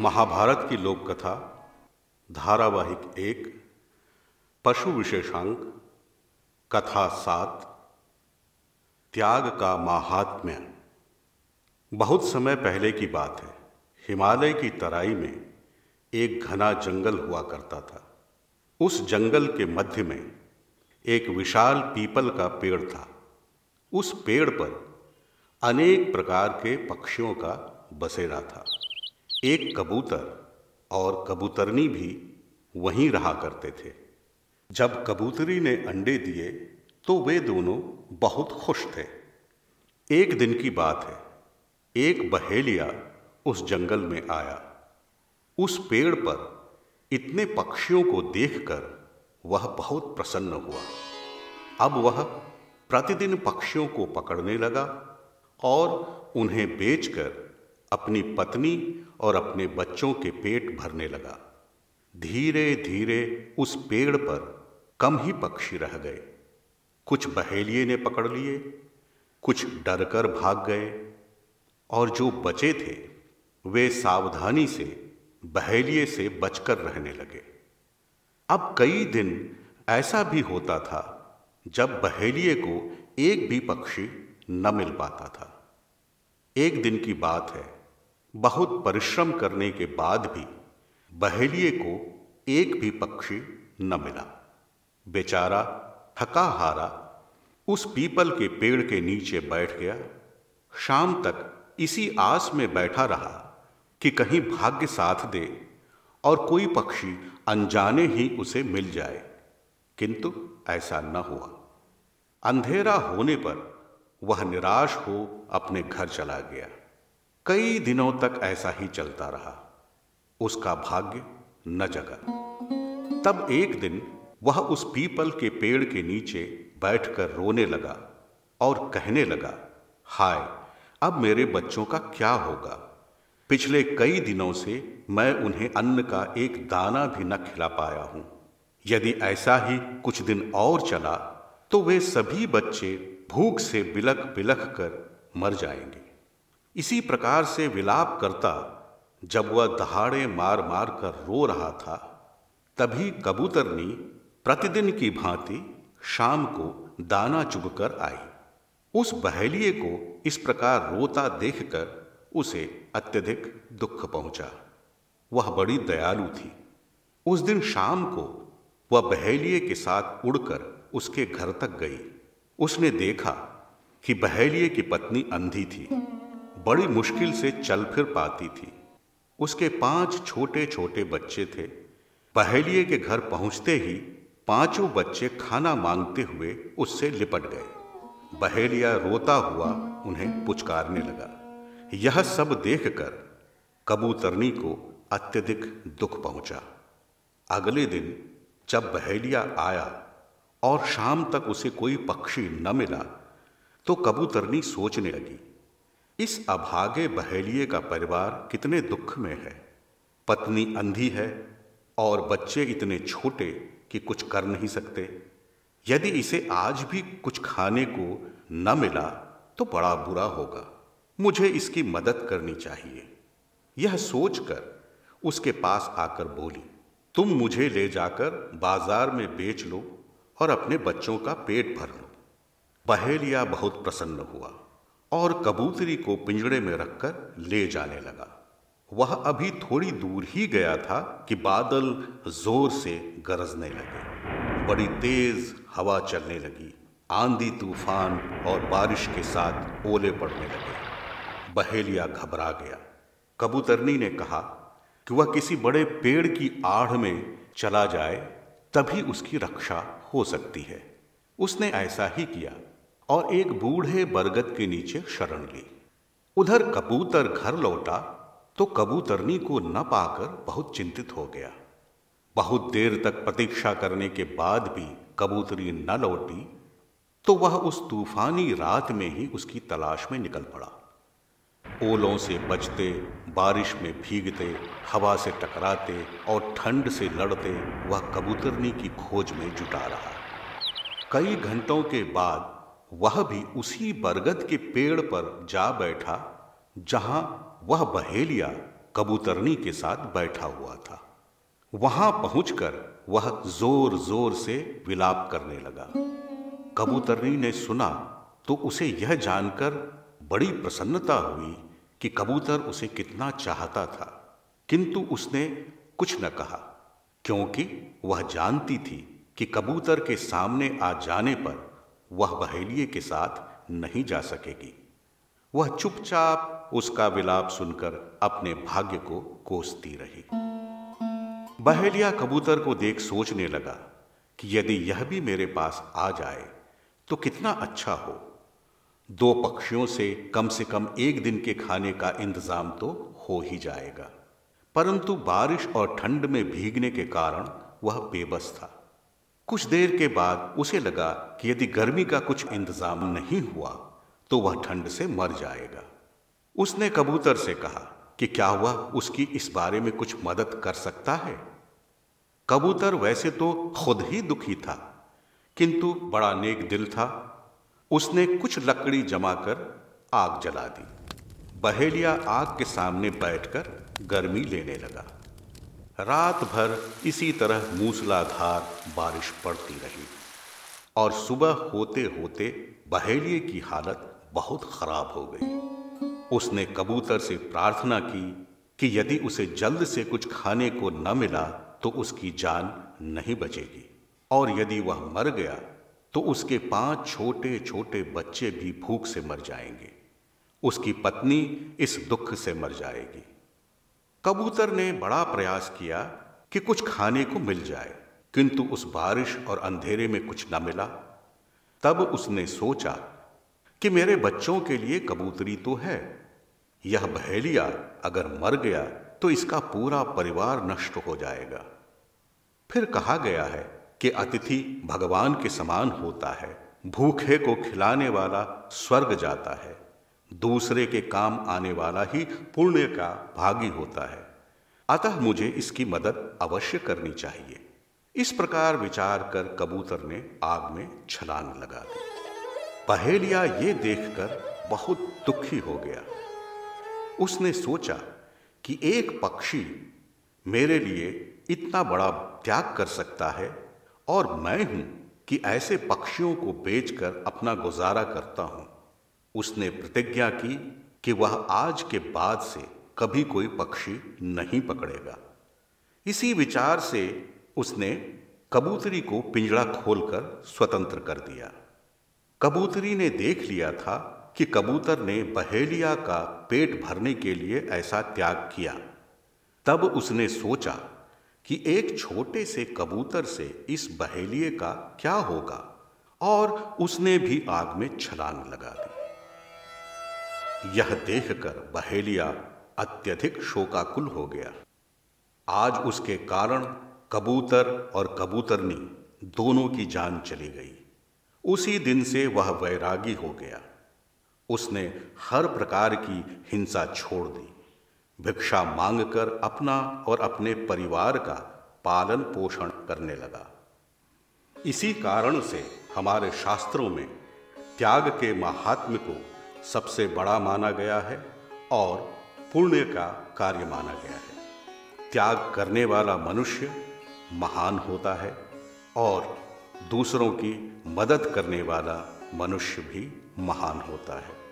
महाभारत की लोक कथा धारावाहिक एक, पशु विशेषांक, कथा सात, त्याग का महात्म्य। बहुत समय पहले की बात है। हिमालय की तराई में एक घना जंगल हुआ करता था। उस जंगल के मध्य में एक विशाल पीपल का पेड़ था। उस पेड़ पर अनेक प्रकार के पक्षियों का बसेरा था। एक कबूतर और कबूतरनी भी वहीं रहा करते थे। जब कबूतरी ने अंडे दिए तो वे दोनों बहुत खुश थे। एक दिन की बात है, एक बहेलिया उस जंगल में आया। उस पेड़ पर इतने पक्षियों को देखकर वह बहुत प्रसन्न हुआ। अब वह प्रतिदिन पक्षियों को पकड़ने लगा और उन्हें बेचकर अपनी पत्नी और अपने बच्चों के पेट भरने लगा। धीरे धीरे उस पेड़ पर कम ही पक्षी रह गए। कुछ बहेलिए ने पकड़ लिए, कुछ डरकर भाग गए और जो बचे थे, वे सावधानी से, बहेलिए से बचकर रहने लगे। अब कई दिन ऐसा भी होता था, जब बहेलिए को एक भी पक्षी न मिल पाता था। एक दिन की बात है बहुत परिश्रम करने के बाद भी बहेलिए को एक भी पक्षी न मिला। बेचारा थका हारा उस पीपल के पेड़ के नीचे बैठ गया। शाम तक इसी आस में बैठा रहा कि कहीं भाग्य साथ दे और कोई पक्षी अनजाने ही उसे मिल जाए। किंतु ऐसा न हुआ। अंधेरा होने पर वह निराश हो अपने घर चला गया। कई दिनों तक ऐसा ही चलता रहा। उसका भाग्य न जगा। तब एक दिन वह उस पीपल के पेड़ के नीचे बैठकर रोने लगा और कहने लगा, हाय, अब मेरे बच्चों का क्या होगा? पिछले कई दिनों से मैं उन्हें अन्न का एक दाना भी न खिला पाया हूँ। यदि ऐसा ही कुछ दिन और चला तो वे सभी बच्चे भूख से बिलख बिलख कर मर जाएँगे। इसी प्रकार से विलाप करता, जब वह दहाड़े मार मार कर रो रहा था, तभी कबूतरनी प्रतिदिन की भांति शाम को दाना चुगकर आई। उस बहेलिए को इस प्रकार रोता देखकर उसे अत्यधिक दुख पहुँचा। वह बड़ी दयालु थी। उस दिन शाम को वह बहेलिए के साथ उड़कर उसके घर तक गई। उसने देखा कि बहेलिए की पत्नी अंधी थी। बड़ी मुश्किल से चल फिर पाती थी। उसके पाँच छोटे छोटे बच्चे थे। बहेलिए के घर पहुँचते ही पाँचों बच्चे खाना मांगते हुए उससे लिपट गए। बहेलिया रोता हुआ उन्हें पुचकारने लगा। यह सब देखकर कबूतरनी को अत्यधिक दुख पहुँचा। अगले दिन जब बहेलिया आया और शाम तक उसे कोई पक्षी न मिला तो कबूतरनी सोचने लगी इस अभागे बहेलिए का परिवार कितने दुख में है। पत्नी अंधी है और बच्चे इतने छोटे कि कुछ कर नहीं सकते। यदि इसे आज भी कुछ खाने को न मिला तो बड़ा बुरा होगा। मुझे इसकी मदद करनी चाहिए। यह सोचकर उसके पास आकर बोली, तुम मुझे ले जाकर बाज़ार में बेच लो और अपने बच्चों का पेट भर लो। बहेलिया बहुत प्रसन्न हुआ। और कबूतरी को पिंजड़े में रखकर ले जाने लगा। वह अभी थोड़ी दूर ही गया था कि बादल ज़ोर से गरजने लगे। बड़ी तेज हवा चलने लगी। आंधी तूफ़ान और बारिश के साथ ओले पड़ने लगे। बहेलिया घबरा गया। कबूतरनी ने कहा कि वह किसी बड़े पेड़ की आड़ में चला जाए, तभी उसकी रक्षा हो सकती है। उसने ऐसा ही किया। और एक बूढ़े बरगद के नीचे शरण ली। उधर कबूतर घर लौटा तो कबूतरनी को न पाकर बहुत चिंतित हो गया। बहुत देर तक प्रतीक्षा करने के बाद भी कबूतरी न लौटी तो वह उस तूफानी रात में ही उसकी तलाश में निकल पड़ा। ओलों से बचते, बारिश में भीगते, हवा से टकराते और ठंड से लड़ते, वह कबूतरनी की खोज में जुटा रहा। कई घंटों के बाद वह भी उसी बरगद के पेड़ पर जा बैठा, जहाँ वह बहेलिया कबूतरनी के साथ बैठा हुआ था। वहाँ पहुंचकर वह ज़ोर ज़ोर से विलाप करने लगा। कबूतरनी ने सुना तो उसे यह जानकर बड़ी प्रसन्नता हुई कि कबूतर उसे कितना चाहता था, किंतु उसने कुछ न कहा, क्योंकि वह जानती थी कि कबूतर के सामने आ जाने पर वह बहेलिए के साथ नहीं जा सकेगी। वह चुपचाप उसका विलाप सुनकर अपने भाग्य को कोसती रही। बहेलिया कबूतर को देख सोचने लगा कि यदि यह भी मेरे पास आ जाए तो कितना अच्छा हो। दो पक्षियों से कम से कम एक दिन के खाने का इंतज़ाम तो हो ही जाएगा। परंतु बारिश और ठंड में भीगने के कारण वह बेबस था। कुछ देर के बाद उसे लगा कि यदि गर्मी का कुछ इंतज़ाम नहीं हुआ तो वह ठंड से मर जाएगा। उसने कबूतर से कहा कि क्या वह उसकी इस बारे में कुछ मदद कर सकता है? कबूतर वैसे तो खुद ही दुखी था, किंतु बड़ा नेक दिल था। उसने कुछ लकड़ी जमा कर आग जला दी। बहेलिया आग के सामने बैठकर गर्मी लेने लगा। रात भर इसी तरह मूसलाधार बारिश पड़ती रही और सुबह होते होते बहेलिए की हालत बहुत खराब हो गई। उसने कबूतर से प्रार्थना की कि यदि उसे जल्द से कुछ खाने को न मिला तो उसकी जान नहीं बचेगी और यदि वह मर गया तो उसके पाँच छोटे छोटे बच्चे भी भूख से मर जाएँगे। उसकी पत्नी इस दुख से मर जाएगी। कबूतर ने बड़ा प्रयास किया कि कुछ खाने को मिल जाए, किंतु उस बारिश और अंधेरे में कुछ न मिला। तब उसने सोचा कि मेरे बच्चों के लिए कबूतरी तो है। यह बहेलिया अगर मर गया तो इसका पूरा परिवार नष्ट हो जाएगा। फिर कहा गया है कि अतिथि भगवान के समान होता है, भूखे को खिलाने वाला स्वर्ग जाता है। दूसरे के काम आने वाला ही पुण्य का भागी होता है। अतः मुझे इसकी मदद अवश्य करनी चाहिए। इस प्रकार विचार कर कबूतर ने आग में छलांग लगा दी। पहेलिया ये देखकर बहुत दुखी हो गया। उसने सोचा कि एक पक्षी मेरे लिए इतना बड़ा त्याग कर सकता है और मैं हूँ कि ऐसे पक्षियों को बेचकर अपना गुजारा करता हूँ। उसने प्रतिज्ञा की कि वह आज के बाद से कभी कोई पक्षी नहीं पकड़ेगा। इसी विचार से उसने कबूतरी को पिंजड़ा खोलकर स्वतंत्र कर दिया। कबूतरी ने देख लिया था कि कबूतर ने बहेलिया का पेट भरने के लिए ऐसा त्याग किया। तब उसने सोचा कि एक छोटे से कबूतर से इस बहेलिए का क्या होगा, और उसने भी आग में छलांग लगा दी। यह देखकर बहेलिया अत्यधिक शोकाकुल हो गया। आज उसके कारण कबूतर और कबूतरनी दोनों की जान चली गई। उसी दिन से वह वैरागी हो गया। उसने हर प्रकार की हिंसा छोड़ दी। भिक्षा मांगकर अपना और अपने परिवार का पालन पोषण करने लगा। इसी कारण से हमारे शास्त्रों में त्याग के महात्म्य को सबसे बड़ा माना गया है और पुण्य का कार्य माना गया है। त्याग करने वाला मनुष्य महान होता है और दूसरों की मदद करने वाला मनुष्य भी महान होता है।